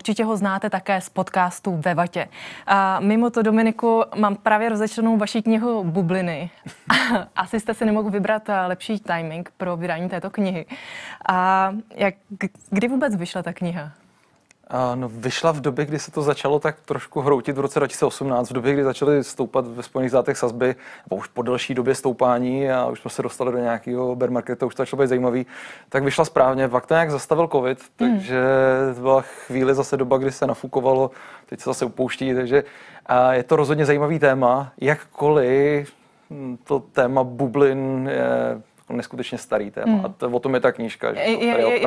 Určitě ho znáte také z podcastu Ve vatě. A mimo to, Dominiku, mám právě rozečtenou vaši knihu Bubliny. Asi jste si nemohl vybrat eh, lepší timing pro vydání této knihy. A jak, kdy vůbec vyšla ta kniha? No, vyšla v době, kdy se to začalo tak trošku hroutit v roce 2018, v době, kdy začaly stoupat ve Spojených státech sazby, nebo už po delší době stoupání a už jsme se dostali do nějakého bear marketu, už to začalo být zajímavý, tak vyšla správně. Pak to nějak zastavil covid, hmm. takže to byla chvíli zase doba, kdy se nafukovalo, teď se zase upouští, takže a je to rozhodně zajímavý téma, jakkoliv to téma bublin je neskutečně starý téma. Mm. A to, o tom je ta knížka. Že je, je, je,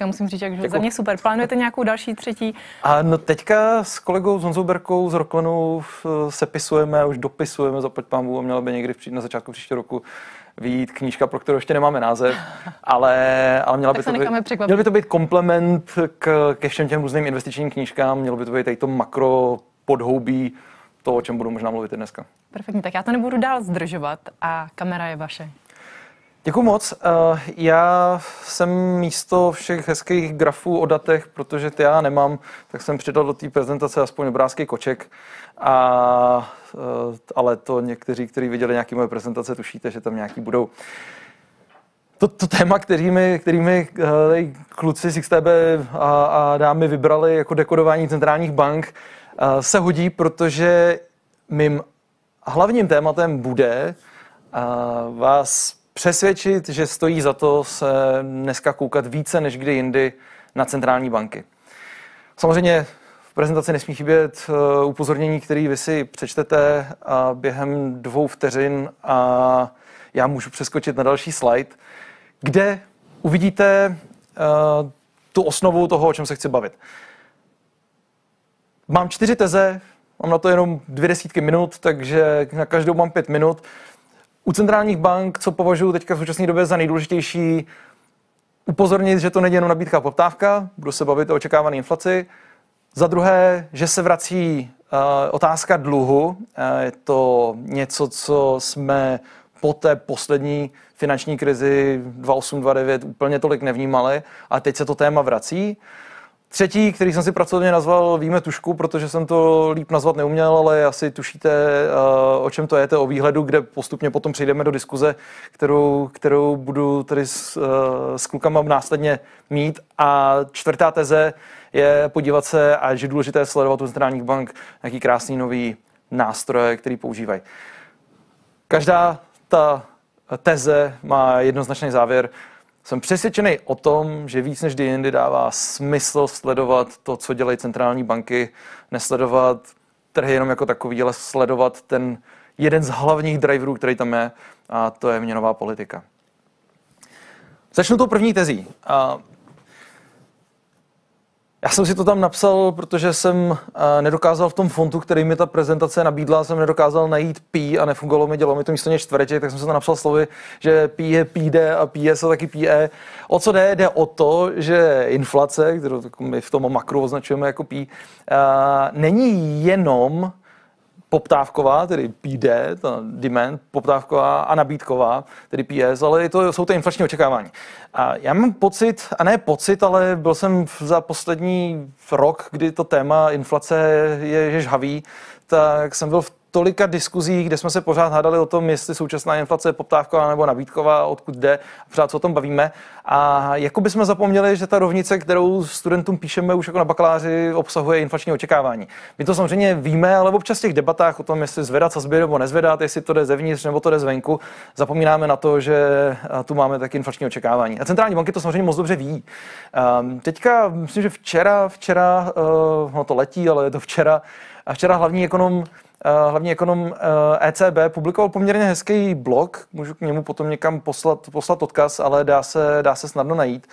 je musím říct, že jako... za mě super. Plánujete nějakou další třetí? A no teďka s kolegou Zonzou Berkou z Roklenu sepisujeme, už dopisujeme za pámu a měla by někdy na začátku příštího roku vyjít knížka, pro kterou ještě nemáme název, ale, ale měla by, to být, měl by to být komplement k, ke všem těm různým investičním knížkám, mělo by to být tady to makro podhoubí to, o čem budu možná mluvit i dneska. Perfektně, tak já to nebudu dál zdržovat a kamera je vaše. Děkuji moc. Eh, já jsem místo všech hezkých grafů o datech, protože ty já nemám, tak jsem přidal do té prezentace aspoň obrázky koček. A, eh, ale to někteří, kteří viděli nějaké moje prezentace, tušíte, že tam nějaký budou. To, to téma, kterými, kterými uh, kluci z XTB a, a dámy vybrali jako dekodování centrálních bank, se hodí, protože mým hlavním tématem bude vás přesvědčit, že stojí za to se dneska koukat více než kdy jindy na centrální banky. Samozřejmě v prezentaci nesmí chybět eh, upozornění, který vy si přečtete a během dvou vteřin a já můžu přeskočit na další slide, kde uvidíte uh, tu osnovu toho, o čem se chci bavit. Mám čtyři teze, mám na to jenom dvě desítky minut, takže na každou mám pět minut. U centrálních bank, co považuji teďka v současné době za nejdůležitější, upozornit, že to není jenom nabídka a poptávka, budu se bavit o očekávané inflaci. Za druhé, že se vrací uh, otázka dluhu. Uh, je to něco, co jsme po té poslední finanční krizi 2008-2009 úplně tolik nevnímali a teď se to téma vrací. Třetí, který jsem si pracovně nazval Víme tušku, protože jsem to líp nazvat neuměl, ale asi tušíte, eh, o čem to je, to o výhledu, kde postupně potom přejdeme do diskuze, kterou, kterou budu tady s, eh, s klukama následně mít. A čtvrtá teze je podívat se, a že je důležité sledovat u centrálních bank nějaký krásný nový nástroje, který používají. Každá ta teze má jednoznačný závěr. Jsem přesvědčený o tom, že víc než kdy jindy dává smysl sledovat to, co dělají centrální banky, nesledovat trhy jenom jako takový, ale sledovat ten jeden z hlavních driverů, který tam je, a to je měnová politika. Začnu tou první tezí. Já jsem si to tam napsal, protože jsem eh, nedokázal v tom fontu, který mi ta prezentace nabídla, jsem nedokázal najít P a nefungovalo mi, dělalo mi to místo něj čtvereček, tak jsem se to napsal slovy, že P je PD a PS je taky PE. O co jde? Jde o to, že inflace, kterou my v tom makru označujeme jako P, eh, není jenom poptávková, tedy PD, ta demand, poptávková a nabídková, tedy PS, ale to, jsou to inflační očekávání. A já mám pocit, a ne pocit, ale byl jsem za poslední rok, kdy to téma inflace je, je žhavý, tak jsem byl v tolika diskuzí, kde jsme se pořád hádali o tom, jestli současná inflace je poptávková nebo nabídková, odkud jde, pořád se o tom bavíme. A jako bychom zapomněli, že ta rovnice, kterou studentům píšeme už jako na bakaláři, obsahuje inflační očekávání. My to samozřejmě víme, ale občas v těch debatách o tom, jestli zvedat sazby nebo nezvedat, jestli to jde zevnitř nebo to jde zvenku, zapomínáme na to, že tu máme taky inflační očekávání. A centrální banky to samozřejmě moc dobře ví. Um, teďka, myslím, že včera, včera, no to letí, ale je to včera, a včera hlavní ekonom hlavní ekonom ECB, eh, e publikoval poměrně hezký blog, můžu k němu potom někam poslat, poslat odkaz, ale dá se, dá se snadno najít.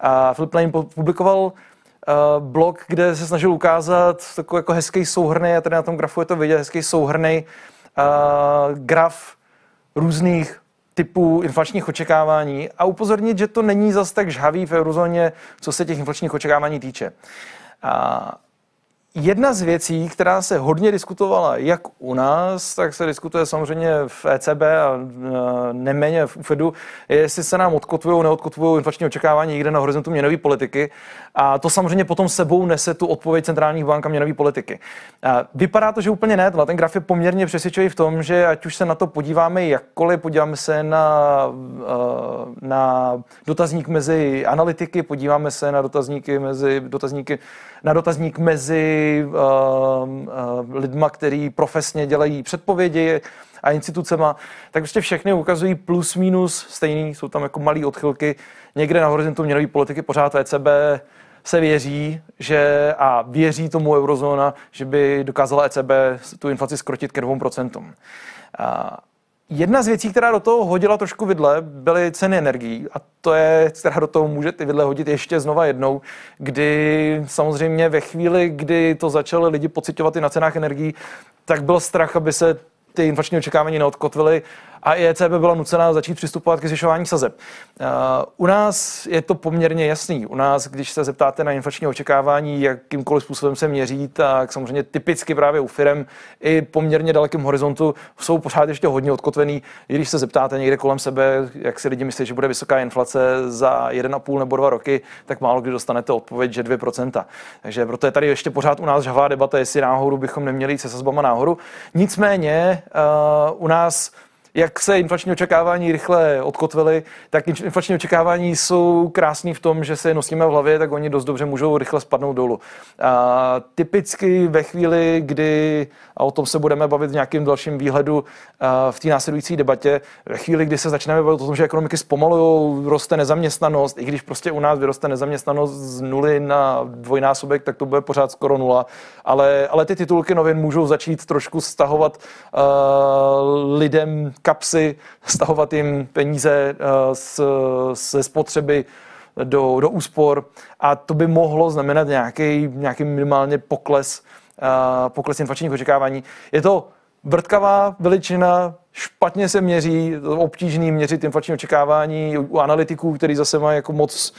A Philip Lane publikoval eh, blog, kde se snažil ukázat takový jako hezký souhrný, a tady na tom grafu je to vidět, hezký souhrný graf různých typů inflačních očekávání a upozornit, že to není zas tak žhavý v eurozóně, co se těch inflačních očekávání týče. A Jedna z věcí, která se hodně diskutovala jak u nás, tak se diskutuje samozřejmě v ECB a neméně v Fedu, je, jestli se nám odkotvují, neodkotvují inflační očekávání někde na horizontu měnové politiky. A to samozřejmě potom sebou nese tu odpověď centrálních bank a měnové politiky. A vypadá to, že úplně ne. Ten graf je poměrně přesvědčivý v tom, že ať už se na to podíváme jakkoliv, podíváme se na, na dotazník mezi analytiky, podíváme se na dotazníky mezi dotazníky na dotazník mezi uh, uh, lidma, který profesně dělají předpovědi a institucema, tak prostě všechny ukazují plus minus stejný, jsou tam jako malé odchylky. Někde na horizontu měnové politiky pořád ECB se věří, že a věří tomu eurozóna, že by dokázala ECB tu inflaci skrotit ke 2%. Jedna z věcí, která do toho hodila trošku vidle, byly ceny energií. A to je, která do toho může ty vidle hodit ještě znova jednou, kdy samozřejmě ve chvíli, kdy to začaly lidi pocitovat i na cenách energií, tak byl strach, aby se ty inflační očekávání neodkotvily a i ECB byla nucená začít přistupovat ke zvyšování sazeb. Uh, u nás je to poměrně jasný. U nás, když se zeptáte na inflační očekávání, jakýmkoliv způsobem se měří, tak samozřejmě typicky právě u firm i poměrně dalekém horizontu jsou pořád ještě hodně odkotvený. I když se zeptáte někde kolem sebe, jak si lidi myslí, že bude vysoká inflace za 1,5 nebo 2 roky, tak málo kdy dostanete odpověď, že 2%. Takže proto je tady ještě pořád u nás žhavá debata, jestli náhodou bychom neměli jít se sazbama nahoru. Nicméně uh, u nás jak se inflační očekávání rychle odkotvily, tak inflační očekávání jsou krásní v tom, že se je nosíme v hlavě, tak oni dost dobře můžou rychle spadnout dolů. A typicky ve chvíli, kdy, a o tom se budeme bavit v nějakém dalším výhledu v té následující debatě, ve chvíli, kdy se začneme bavit o tom, že ekonomiky zpomalují, roste nezaměstnanost, i když prostě u nás vyroste nezaměstnanost z nuly na dvojnásobek, tak to bude pořád skoro nula. Ale, ale ty titulky novin můžou začít trošku stahovat uh, lidem kapsy, stahovat jim peníze z, eh, ze spotřeby do, do úspor a to by mohlo znamenat nějaký, nějaký minimálně pokles, uh, pokles inflačních očekávání. Je to vrtkavá veličina, špatně se měří, obtížný měřit inflační očekávání u analytiků, který zase mají jako moc,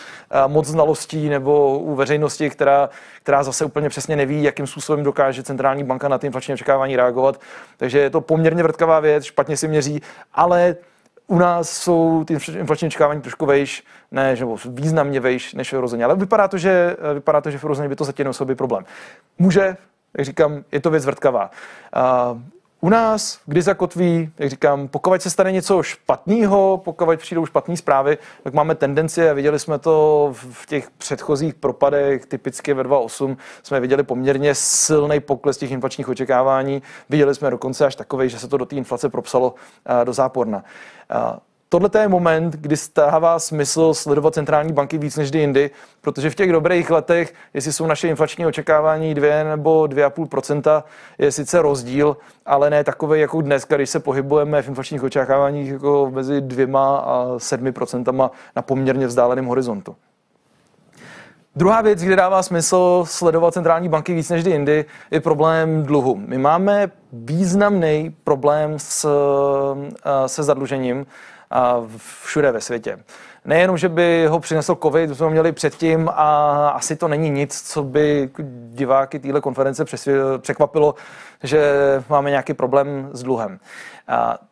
moc znalostí, nebo u veřejnosti, která, která zase úplně přesně neví, jakým způsobem dokáže centrální banka na ty inflační očekávání reagovat. Takže je to poměrně vrtkavá věc, špatně se měří, ale u nás jsou ty inflační očekávání trošku vejš, ne, nebo významně vejš než v eurozóně. Ale vypadá to, že, vypadá to, že v eurozóně by to zatím sobě problém. Může, jak říkám, je to věc vrtkavá. Uh, u nás, kdy zakotví, jak říkám, pokud se stane něco špatného, pokud přijdou špatné zprávy, tak máme tendenci, a viděli jsme to v těch předchozích propadech, typicky ve 2.8, jsme viděli poměrně silný pokles těch inflačních očekávání. Viděli jsme dokonce až takový, že se to do té inflace propsalo eh, do záporna. Eh, Tohle je moment, kdy stává smysl sledovat centrální banky víc než jindy, protože v těch dobrých letech, jestli jsou naše inflační očekávání 2 nebo 2,5%, je sice rozdíl, ale ne takový jako dnes, když se pohybujeme v inflačních očekáváních jako mezi 2 a 7% na poměrně vzdáleném horizontu. Druhá věc, kde dává smysl sledovat centrální banky víc než jindy, je problém dluhu. My máme významný problém s, se zadlužením všude ve světě. Nejenom, že by ho přinesl covid, jsme měli předtím a asi to není nic, co by diváky téhle konference překvapilo, že máme nějaký problém s dluhem.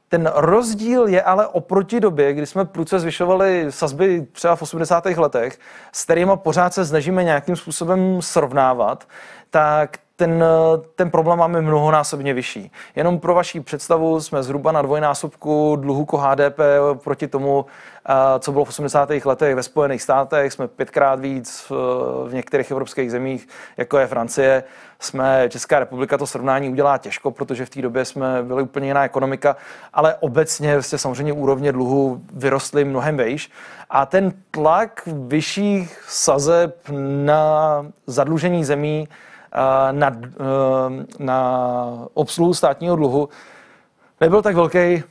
Ten rozdíl je ale oproti době, kdy jsme průce zvyšovali sazby třeba v 80. letech, s kterými pořád se snažíme nějakým způsobem srovnávat, tak ten, ten problém máme mnohonásobně vyšší. Jenom pro vaši představu jsme zhruba na dvojnásobku dluhu ko HDP proti tomu, co bylo v 80. letech ve Spojených státech. Jsme pětkrát víc v, v některých evropských zemích, jako je Francie. Jsme, Česká republika to srovnání udělá těžko, protože v té době jsme byli úplně jiná ekonomika, ale obecně vlastně samozřejmě úrovně dluhu vyrostly mnohem vejš. A ten tlak vyšších sazeb na zadlužení zemí na, na obsluhu státního dluhu nebyl tak velký,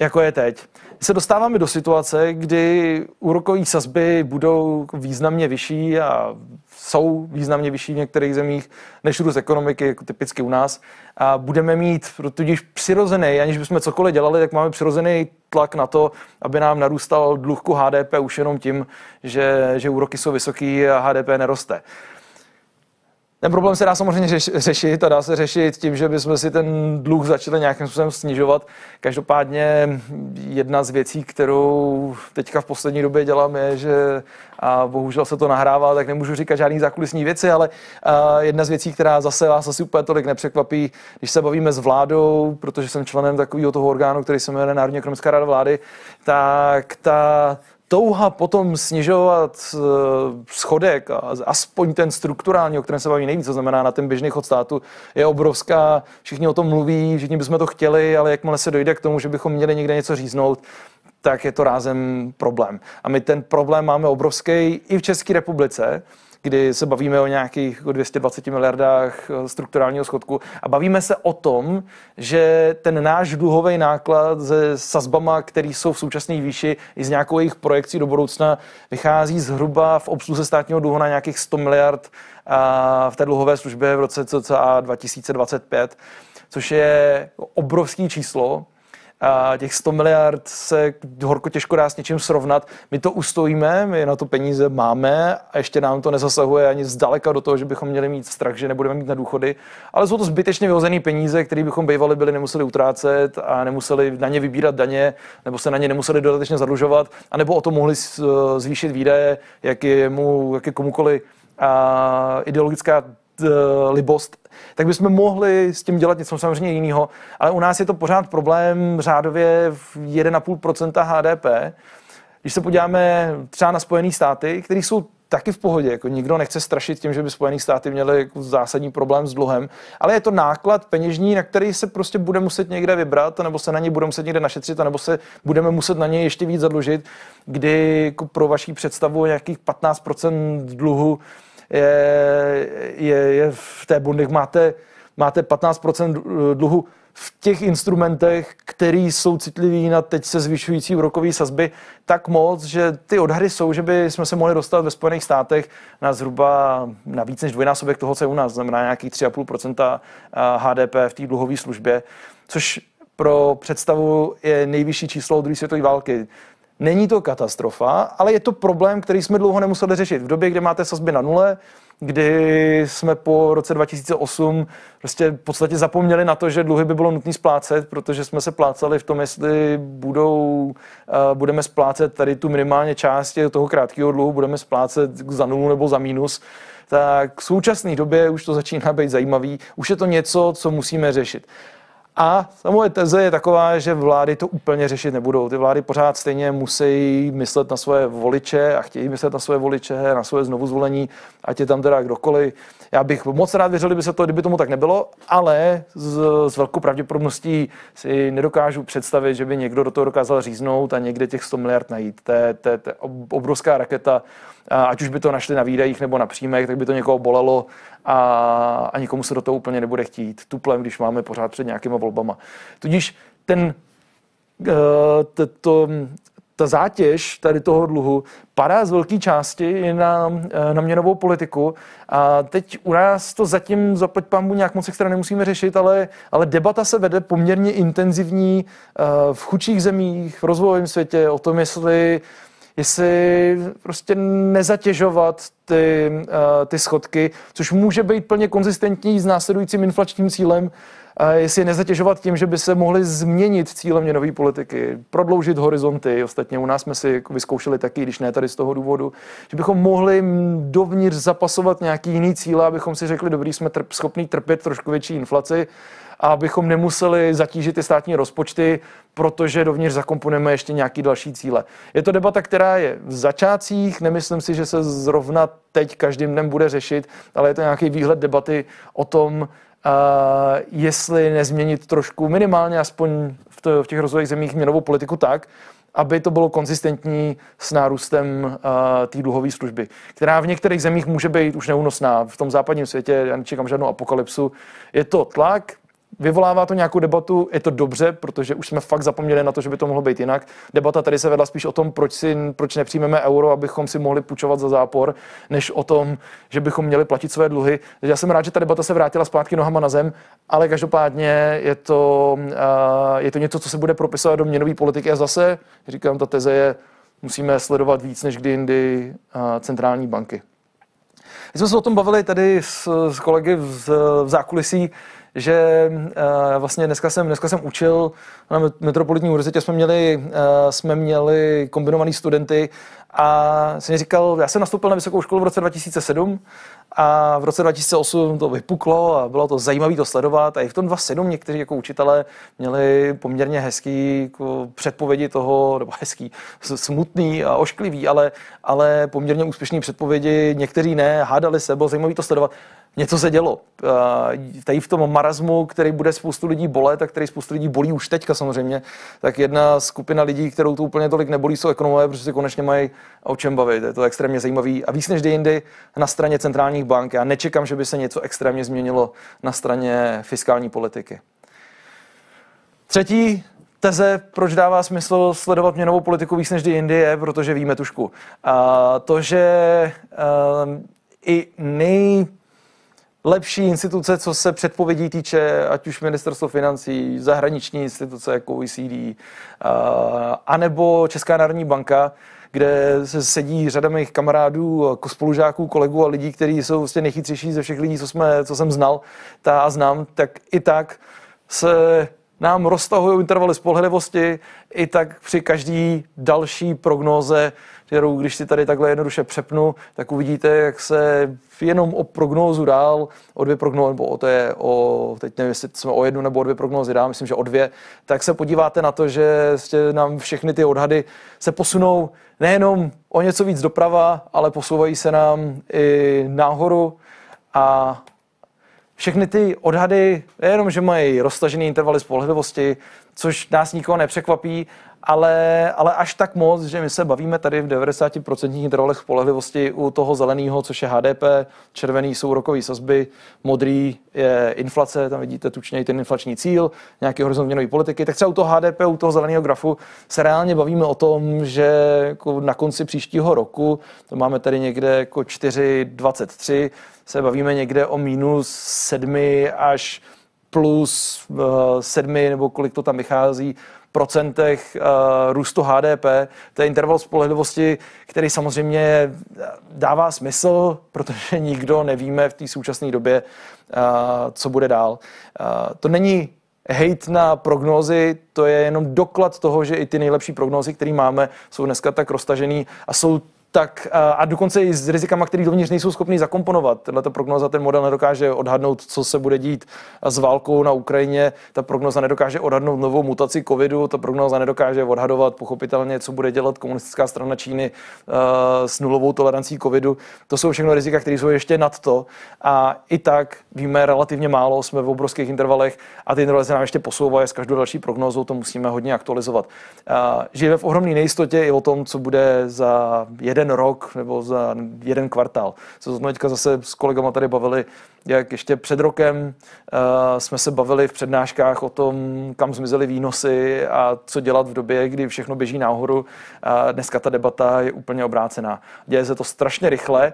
jako je teď. Se dostáváme do situace, kdy úrokové sazby budou významně vyšší a jsou významně vyšší v některých zemích než růst ekonomiky, jako typicky u nás. A budeme mít tudíž přirozený, aniž bychom cokoliv dělali, tak máme přirozený tlak na to, aby nám narůstal dluh HDP už jenom tím, že, že úroky jsou vysoký a HDP neroste. Ten problém se dá samozřejmě řeš, řešit a dá se řešit tím, že bychom si ten dluh začali nějakým způsobem snižovat. Každopádně jedna z věcí, kterou teďka v poslední době dělám, je, že a bohužel se to nahrává, tak nemůžu říkat žádný zákulisní věci, ale jedna z věcí, která zase vás asi úplně tolik nepřekvapí, když se bavíme s vládou, protože jsem členem takového toho orgánu, který se jmenuje Národní ekonomická rada vlády, tak ta touha potom snižovat eh, schodek a aspoň ten strukturální, o kterém se baví nejvíc, co znamená na ten běžný chod státu, je obrovská. Všichni o tom mluví, všichni bychom to chtěli, ale jakmile se dojde k tomu, že bychom měli někde něco říznout, tak je to rázem problém. A my ten problém máme obrovský i v České republice kdy se bavíme o nějakých 220 miliardách eh, strukturálního schodku a bavíme se o tom, že ten náš dluhový náklad se sazbama, který jsou v současné výši i z nějakou jejich projekcí do budoucna, vychází zhruba v obsluze státního dluhu na nějakých 100 miliard a v té dluhové službě v roce cca 2025, což je obrovský číslo a těch 100 miliard se horko těžko dá s něčím srovnat. My to ustojíme, my na to peníze máme a ještě nám to nezasahuje ani zdaleka do toho, že bychom měli mít strach, že nebudeme mít na důchody. Ale jsou to zbytečně vyhozené peníze, které bychom bývali byli nemuseli utrácet a nemuseli na ně vybírat daně, nebo se na ně nemuseli dodatečně zadlužovat, anebo o to mohli zvýšit výdaje, jak je, mu, jak je komukoli a ideologická libost tak bychom mohli s tím dělat něco samozřejmě jiného. Ale u nás je to pořád problém řádově v 1,5% HDP. Když se podíváme třeba na Spojené státy, které jsou taky v pohodě. Jako nikdo nechce strašit tím, že by Spojené státy měly jako zásadní problém s dluhem, ale je to náklad peněžní, na který se prostě bude muset někde vybrat, nebo se na něj bude muset někde našetřit, nebo se budeme muset na něj ještě víc zadlužit, kdy jako pro vaší představu nějakých 15% dluhu je, je, v té bondech máte, máte 15% dluhu v těch instrumentech, které jsou citlivý na teď se zvyšující úrokové sazby, tak moc, že ty odhady jsou, že by jsme se mohli dostat ve Spojených státech na zhruba na víc než dvojnásobek toho, co je u nás, znamená nějakých 3,5% HDP v té dluhové službě, což pro představu je nejvyšší číslo od druhé světové války. Není to katastrofa, ale je to problém, který jsme dlouho nemuseli řešit. V době, kdy máte sazby na nule, kdy jsme po roce 2008 prostě v podstatě zapomněli na to, že dluhy by bylo nutné splácet, protože jsme se plácali v tom, jestli budou, uh, budeme splácet tady tu minimálně část toho krátkého dluhu, budeme splácet za nulu nebo za mínus, tak v současné době už to začíná být zajímavý. Už je to něco, co musíme řešit. A moje teze je taková, že vlády to úplně řešit nebudou. Ty vlády pořád stejně musí myslet na svoje voliče a chtějí myslet na svoje voliče, na svoje znovu zvolení, ať je tam teda kdokoliv. Já bych moc rád věřil, kdyby se to, kdyby tomu tak nebylo, ale s, s velkou pravděpodobností si nedokážu představit, že by někdo do toho dokázal říznout a někde těch 100 miliard najít. To je, to je, to je obrovská raketa ať už by to našli na výdajích nebo na příjmech, tak by to někoho bolelo a, a nikomu se do toho úplně nebude chtít. Tuplem, když máme pořád před nějakýma volbama. Tudíž ten, eh, to, ta zátěž tady toho dluhu padá z velké části na, eh, na měnovou politiku. A teď u nás to zatím zaplať pambu nějak moc extra nemusíme řešit, ale, ale debata se vede poměrně intenzivní eh, v chudších zemích, v rozvojovém světě o tom, jestli jestli prostě nezatěžovat ty, uh, ty schodky, což může být plně konzistentní s následujícím inflačním cílem, jestli je nezatěžovat tím, že by se mohly změnit cíle měnové politiky, prodloužit horizonty. Ostatně u nás jsme si vyzkoušeli taky, když ne tady z toho důvodu, že bychom mohli dovnitř zapasovat nějaký jiný cíle, abychom si řekli, dobrý, jsme trp, schopní trpět trošku větší inflaci, a abychom nemuseli zatížit ty státní rozpočty, protože dovnitř zakomponujeme ještě nějaký další cíle. Je to debata, která je v začátcích, nemyslím si, že se zrovna teď každým dnem bude řešit, ale je to nějaký výhled debaty o tom, uh, jestli nezměnit trošku minimálně aspoň v, to, v těch rozvojových zemích měnovou politiku tak, aby to bylo konzistentní s nárůstem uh, té dluhové služby, která v některých zemích může být už neúnosná. V tom západním světě já nečekám žádnou apokalypsu. Je to tlak, Vyvolává to nějakou debatu, je to dobře, protože už jsme fakt zapomněli na to, že by to mohlo být jinak. Debata tady se vedla spíš o tom, proč, si, proč nepřijmeme euro, abychom si mohli půjčovat za zápor, než o tom, že bychom měli platit své dluhy. Já jsem rád, že ta debata se vrátila zpátky nohama na zem, ale každopádně je to, je to něco, co se bude propisovat do měnové politiky a zase, říkám, ta teze je, musíme sledovat víc než kdy jindy centrální banky. My jsme se o tom bavili tady s, s kolegy v, v zákulisí, že uh, vlastně dneska jsem, dneska jsem učil na Metropolitní univerzitě, jsme měli, uh, jsme měli kombinovaný studenty a jsem říkal, já jsem nastoupil na vysokou školu v roce 2007 a v roce 2008 to vypuklo a bylo to zajímavé to sledovat. A i v tom 2007 někteří jako učitelé měli poměrně hezký jako předpovědi toho, nebo hezký, smutný a ošklivý, ale, ale poměrně úspěšný předpovědi. Někteří ne, hádali se, bylo zajímavé to sledovat něco se dělo. Tady v tom marazmu, který bude spoustu lidí bolet a který spoustu lidí bolí už teďka samozřejmě, tak jedna skupina lidí, kterou to úplně tolik nebolí, jsou ekonomové, protože si konečně mají o čem bavit. Je to extrémně zajímavý. A víc než jindy na straně centrálních bank. Já nečekám, že by se něco extrémně změnilo na straně fiskální politiky. Třetí teze, proč dává smysl sledovat měnovou politiku víc než jindy, je, protože víme tušku. A to, že uh, i nej lepší instituce, co se předpovědí týče, ať už ministerstvo financí, zahraniční instituce jako OECD, anebo Česká národní banka, kde se sedí řada mých kamarádů, jako spolužáků, kolegů a lidí, kteří jsou vlastně nejchytřejší ze všech lidí, co, jsme, co jsem znal ta a znám, tak i tak se nám roztahují intervaly spolehlivosti, i tak při každý další prognóze kterou když si tady takhle jednoduše přepnu, tak uvidíte, jak se jenom o prognózu dál, o dvě prognózy, nebo o, to je o, teď nevím, jestli jsme o jednu nebo o dvě prognózy dál, myslím, že o dvě, tak se podíváte na to, že nám všechny ty odhady se posunou nejenom o něco víc doprava, ale posouvají se nám i nahoru. A všechny ty odhady, nejenom, že mají roztažený intervaly spolehlivosti, což nás nikoho nepřekvapí, ale, ale až tak moc, že my se bavíme tady v 90% intervalech spolehlivosti u toho zeleného, což je HDP, červený jsou rokové sazby, modrý je inflace, tam vidíte tučně ten inflační cíl, nějaký horizont měnové politiky, tak třeba u toho HDP, u toho zeleného grafu se reálně bavíme o tom, že jako na konci příštího roku, to máme tady někde jako 4,23, se bavíme někde o minus 7 až plus 7, eh, nebo kolik to tam vychází, procentech uh, růstu HDP. To je interval spolehlivosti, který samozřejmě dává smysl, protože nikdo nevíme v té současné době, uh, co bude dál. To není hate na prognózy, to je jenom doklad toho, že i ty nejlepší prognózy, které máme, jsou dneska tak roztažený a jsou tak a dokonce i s rizikama, které dovnitř nejsou schopný zakomponovat. Tahle prognoza, ten model nedokáže odhadnout, co se bude dít s válkou na Ukrajině, ta prognoza nedokáže odhadnout novou mutaci covidu, ta prognoza nedokáže odhadovat pochopitelně, co bude dělat komunistická strana Číny s nulovou tolerancí covidu. To jsou všechno rizika, které jsou ještě nad to a i tak víme relativně málo, jsme v obrovských intervalech a ty intervaly se nám ještě posouvají s každou další prognózou, to musíme hodně aktualizovat. Žijeme v ohromné nejistotě i o tom, co bude za jeden jeden rok nebo za jeden kvartál. Co jsme teďka zase s kolegama tady bavili, jak ještě před rokem uh, jsme se bavili v přednáškách o tom, kam zmizely výnosy a co dělat v době, kdy všechno běží nahoru. A dneska ta debata je úplně obrácená. Děje se to strašně rychle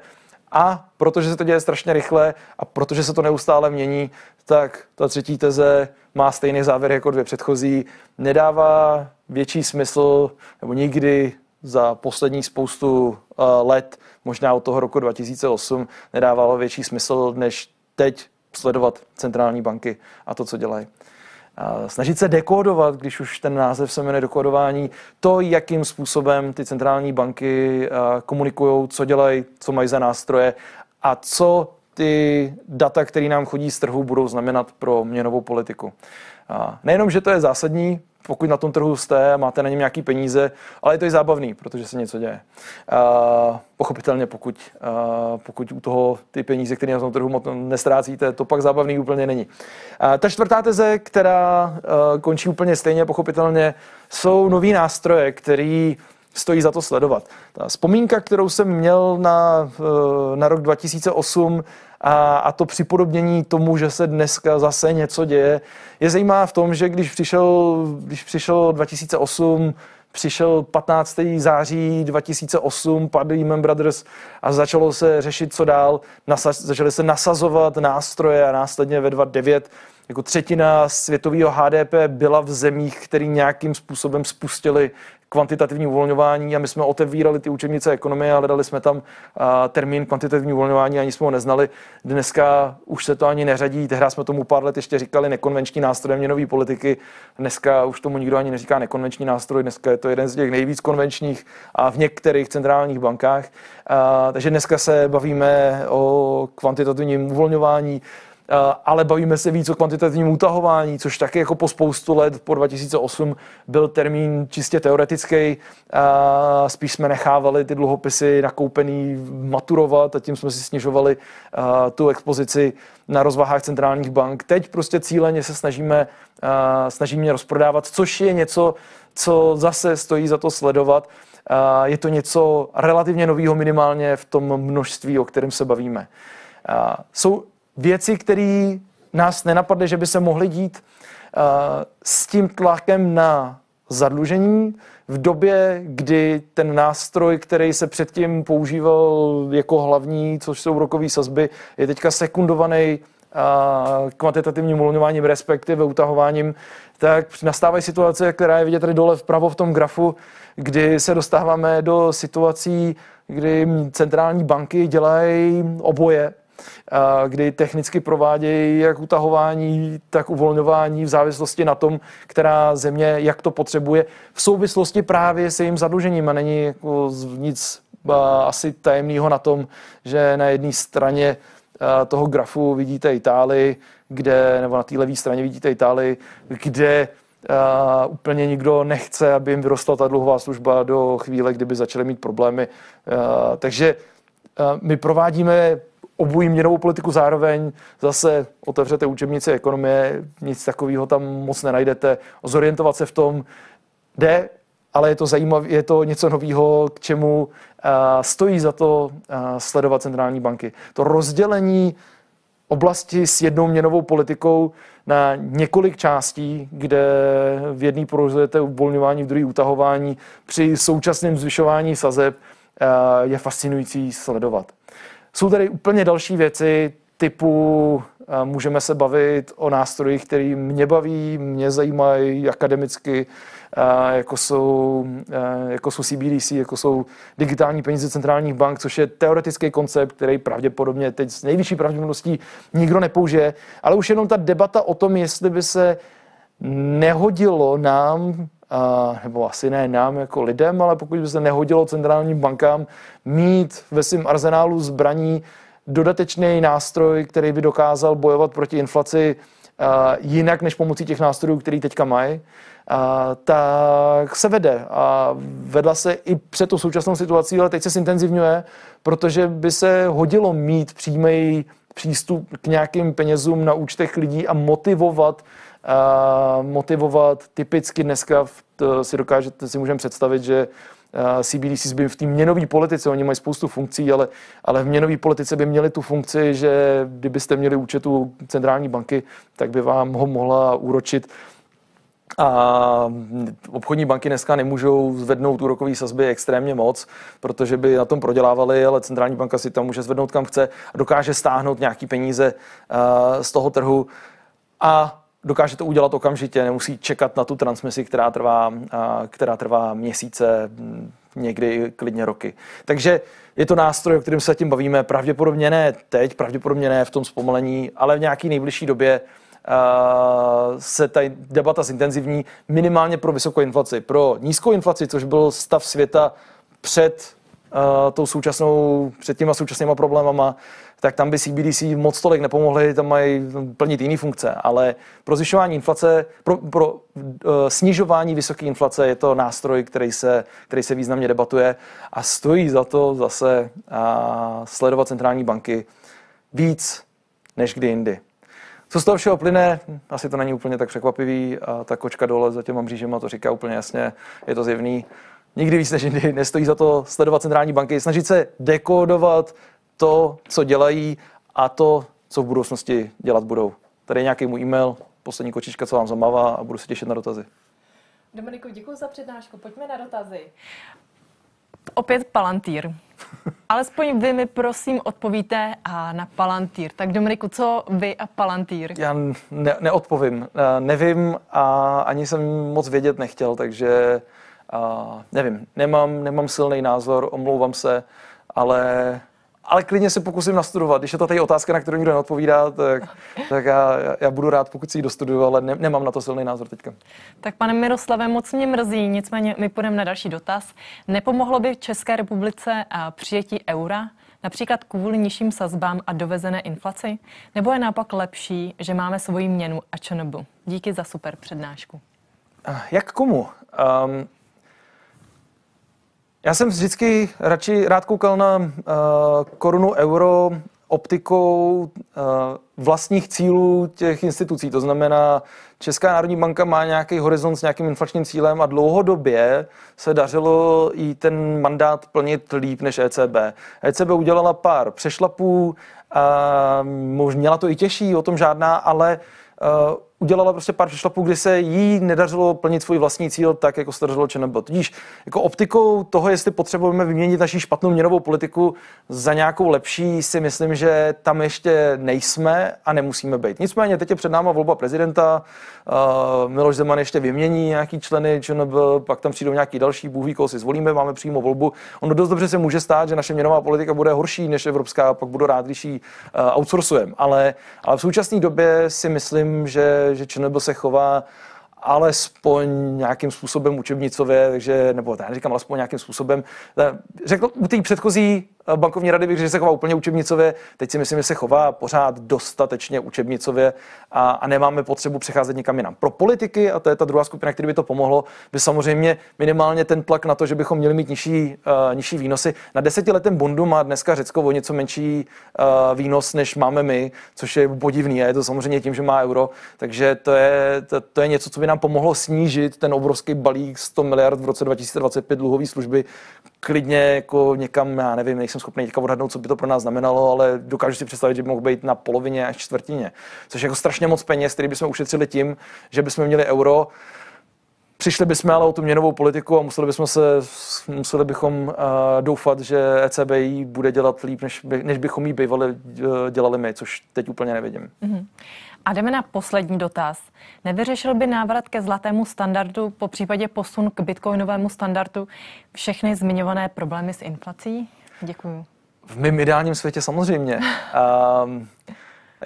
a protože se to děje strašně rychle a protože se to neustále mění, tak ta třetí teze má stejný závěr jako dvě předchozí. Nedává větší smysl, nebo nikdy za poslední spoustu uh, let, možná od toho roku 2008, nedávalo větší smysl, než teď sledovat centrální banky a to, co dělají. Snažit se dekodovat, když už ten název se jmenuje dekodování, to, jakým způsobem ty centrální banky komunikují, co dělají, co mají za nástroje a co ty data, které nám chodí z trhu, budou znamenat pro měnovou politiku. Nejenom, že to je zásadní pokud na tom trhu jste, máte na něm nějaký peníze, ale je to i zábavný, protože se něco děje. Uh, pochopitelně, pokud, uh, pokud u toho ty peníze, které na tom trhu nestrácíte, to pak zábavný úplně není. Uh, ta čtvrtá teze, která uh, končí úplně stejně, pochopitelně, jsou nový nástroje, který stojí za to sledovat. Ta vzpomínka, kterou jsem měl na, na rok 2008, a, a to připodobnění tomu, že se dneska zase něco děje, je zajímá v tom, že když přišel, když přišel 2008, přišel 15. září 2008, padl Lehman Brothers a začalo se řešit, co dál. Nasa, začaly se nasazovat nástroje a následně ve 2009 jako třetina světového HDP byla v zemích, které nějakým způsobem spustili kvantitativní uvolňování a my jsme otevírali ty učebnice ekonomie, ale dali jsme tam termín kvantitativní uvolňování, ani jsme ho neznali. Dneska už se to ani neřadí, tehdy jsme tomu pár let ještě říkali nekonvenční nástroj měnové politiky, dneska už tomu nikdo ani neříká nekonvenční nástroj, dneska je to jeden z těch nejvíc konvenčních a v některých centrálních bankách. Takže dneska se bavíme o kvantitativním uvolňování, ale bavíme se víc o kvantitativním utahování, což taky jako po spoustu let po 2008 byl termín čistě teoretický. Spíš jsme nechávali ty dluhopisy nakoupený maturovat a tím jsme si snižovali eh, tu expozici na rozvahách centrálních bank. Teď prostě cíleně se snažíme, eh, snažíme rozprodávat, což je něco, co zase stojí za to sledovat. Je to něco relativně nového minimálně v tom množství, o kterém se bavíme. Jsou věci, které nás nenapadly, že by se mohly dít uh, s tím tlakem na zadlužení v době, kdy ten nástroj, který se předtím používal jako hlavní, což jsou rokové sazby, je teďka sekundovaný uh, kvantitativním uvolňováním, respektive utahováním, tak nastávají situace, která je vidět tady dole vpravo v tom grafu, kdy se dostáváme do situací, kdy centrální banky dělají oboje kdy technicky provádějí jak utahování, tak uvolňování v závislosti na tom, která země jak to potřebuje, v souvislosti právě se jejím zadlužením a není jako nic asi tajemného na tom, že na jedné straně toho grafu vidíte Itálii, kde, nebo na té levé straně vidíte Itálii, kde Uh, úplně nikdo nechce, aby jim vyrostla ta dluhová služba do chvíle, kdyby začaly mít problémy. Uh, takže uh, my provádíme obojí měnovou politiku zároveň, zase otevřete učebnice ekonomie, nic takového tam moc nenajdete. Zorientovat se v tom jde, ale je to zajímavé, je to něco nového, k čemu uh, stojí za to uh, sledovat centrální banky. To rozdělení oblasti s jednou měnovou politikou na několik částí, kde v jedné provozujete uvolňování, v druhé utahování, při současném zvyšování sazeb je fascinující sledovat. Jsou tady úplně další věci, typu můžeme se bavit o nástrojích, které mě baví, mě zajímají akademicky, jako jsou, jako jsou CBDC, jako jsou digitální peníze centrálních bank, což je teoretický koncept, který pravděpodobně teď s nejvyšší pravděpodobností nikdo nepoužije, ale už jenom ta debata o tom, jestli by se nehodilo nám nebo asi ne nám jako lidem, ale pokud by se nehodilo centrálním bankám mít ve svém arzenálu zbraní dodatečný nástroj, který by dokázal bojovat proti inflaci jinak než pomocí těch nástrojů, který teďka mají, tak se vede. A vedla se i před tu současnou situací, ale teď se zintenzivňuje, protože by se hodilo mít přímý přístup k nějakým penězům na účtech lidí a motivovat motivovat. Typicky dneska si dokážete, si můžeme představit, že CBDC by v té měnové politice, oni mají spoustu funkcí, ale, ale v měnové politice by měli tu funkci, že kdybyste měli účet u centrální banky, tak by vám ho mohla úročit a obchodní banky dneska nemůžou zvednout úrokové sazby extrémně moc, protože by na tom prodělávali, ale centrální banka si tam může zvednout kam chce a dokáže stáhnout nějaký peníze z toho trhu. A dokáže to udělat okamžitě, nemusí čekat na tu transmisi, která trvá, která trvá měsíce, někdy klidně roky. Takže je to nástroj, o kterém se tím bavíme, pravděpodobně ne teď, pravděpodobně ne v tom zpomalení, ale v nějaký nejbližší době se ta debata zintenzivní minimálně pro vysokou inflaci. Pro nízkou inflaci, což byl stav světa před tou současnou, před těma současnýma problémama, tak tam by CBDC moc tolik nepomohly, tam mají plnit jiné funkce. Ale pro zvyšování inflace, pro, pro uh, snižování vysoké inflace je to nástroj, který se, který se významně debatuje a stojí za to zase uh, sledovat centrální banky víc než kdy jindy. Co z toho všeho plyne, asi to není úplně tak překvapivý a ta kočka dole za těma mřížema to říká úplně jasně, je to zjevný. Nikdy víc než jindy nestojí za to sledovat centrální banky, snažit se dekodovat to, co dělají a to, co v budoucnosti dělat budou. Tady je nějaký můj e-mail, poslední kočička, co vám zamává a budu se těšit na dotazy. Dominiku, děkuji za přednášku. Pojďme na dotazy. Opět Palantír. Alespoň vy mi prosím odpovíte a na Palantír. Tak Dominiku, co vy a Palantír? Já ne, neodpovím. Nevím a ani jsem moc vědět nechtěl, takže uh, nevím, nemám, nemám silný názor, omlouvám se, ale ale klidně se pokusím nastudovat. Když je to tady otázka, na kterou nikdo neodpovídá, tak, tak já, já budu rád, pokud si ji dostuduju, ale ne, nemám na to silný názor teďka. Tak pane Miroslave, moc mě mrzí, nicméně my půjdeme na další dotaz. Nepomohlo by České republice přijetí eura, například kvůli nižším sazbám a dovezené inflaci? Nebo je naopak lepší, že máme svoji měnu a čenobu? Díky za super přednášku. Jak komu? Um, já jsem vždycky radši rád koukal na uh, korunu euro optikou uh, vlastních cílů těch institucí. To znamená, Česká národní banka má nějaký horizont s nějakým inflačním cílem a dlouhodobě se dařilo i ten mandát plnit líp než ECB. ECB udělala pár přešlapů, a možná měla to i těžší, o tom žádná, ale uh, udělala prostě pár přešlapů, kdy se jí nedařilo plnit svůj vlastní cíl tak, jako se dařilo ČNB. Tudíž jako optikou toho, jestli potřebujeme vyměnit naší špatnou měnovou politiku za nějakou lepší, si myslím, že tam ještě nejsme a nemusíme být. Nicméně teď je před náma volba prezidenta, uh, Miloš Zeman ještě vymění nějaký členy ČNB, pak tam přijdou nějaký další, Bůh ví, koho si zvolíme, máme přímo volbu. Ono dost dobře se může stát, že naše měnová politika bude horší než evropská, pak budu rád, když ji uh, outsourcujeme. Ale, ale v současné době si myslím, že že ČNB se chová alespoň nějakým způsobem učebnicově, takže, nebo já neříkám alespoň nějakým způsobem, řekl u té předchozí bankovní rady bych že se chová úplně učebnicově. Teď si myslím, že se chová pořád dostatečně učebnicově a, a nemáme potřebu přecházet někam jinam. Pro politiky, a to je ta druhá skupina, který by to pomohlo, by samozřejmě minimálně ten tlak na to, že bychom měli mít nižší, uh, nižší výnosy. Na desetiletém bondu má dneska Řecko o něco menší uh, výnos, než máme my, což je podivný a je to samozřejmě tím, že má euro. Takže to je, to, to je něco, co by nám pomohlo snížit ten obrovský balík 100 miliard v roce 2025 dluhové služby klidně jako někam, já nevím, nejsem schopný teďka odhadnout, co by to pro nás znamenalo, ale dokážu si představit, že by mohl být na polovině až čtvrtině. Což je jako strašně moc peněz, který bychom ušetřili tím, že bychom měli euro. Přišli bychom ale o tu měnovou politiku a museli bychom se, museli bychom uh, doufat, že ECB bude dělat líp, než, by, než bychom jí bývali uh, dělali my, což teď úplně nevidím. Mm-hmm. A jdeme na poslední dotaz. Nevyřešil by návrat ke zlatému standardu, po případě posun k bitcoinovému standardu, všechny zmiňované problémy s inflací? Děkuji. V mém ideálním světě samozřejmě. Um,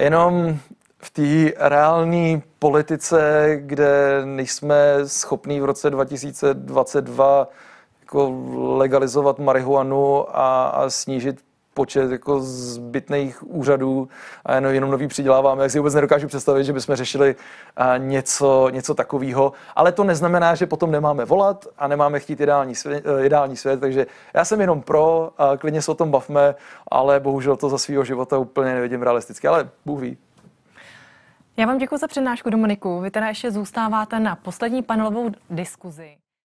jenom v té reální politice, kde nejsme schopní v roce 2022 jako legalizovat marihuanu a, a snížit počet jako zbytných úřadů a jenom, jenom nový přiděláváme, jak si vůbec nedokážu představit, že bychom řešili něco, něco takového. Ale to neznamená, že potom nemáme volat a nemáme chtít ideální svět, e, ideální svět, takže já jsem jenom pro, a klidně se o tom bavme, ale bohužel to za svého života úplně nevidím realisticky, ale Bůh ví. Já vám děkuji za přednášku, Dominiku. Vy teda ještě zůstáváte na poslední panelovou diskuzi.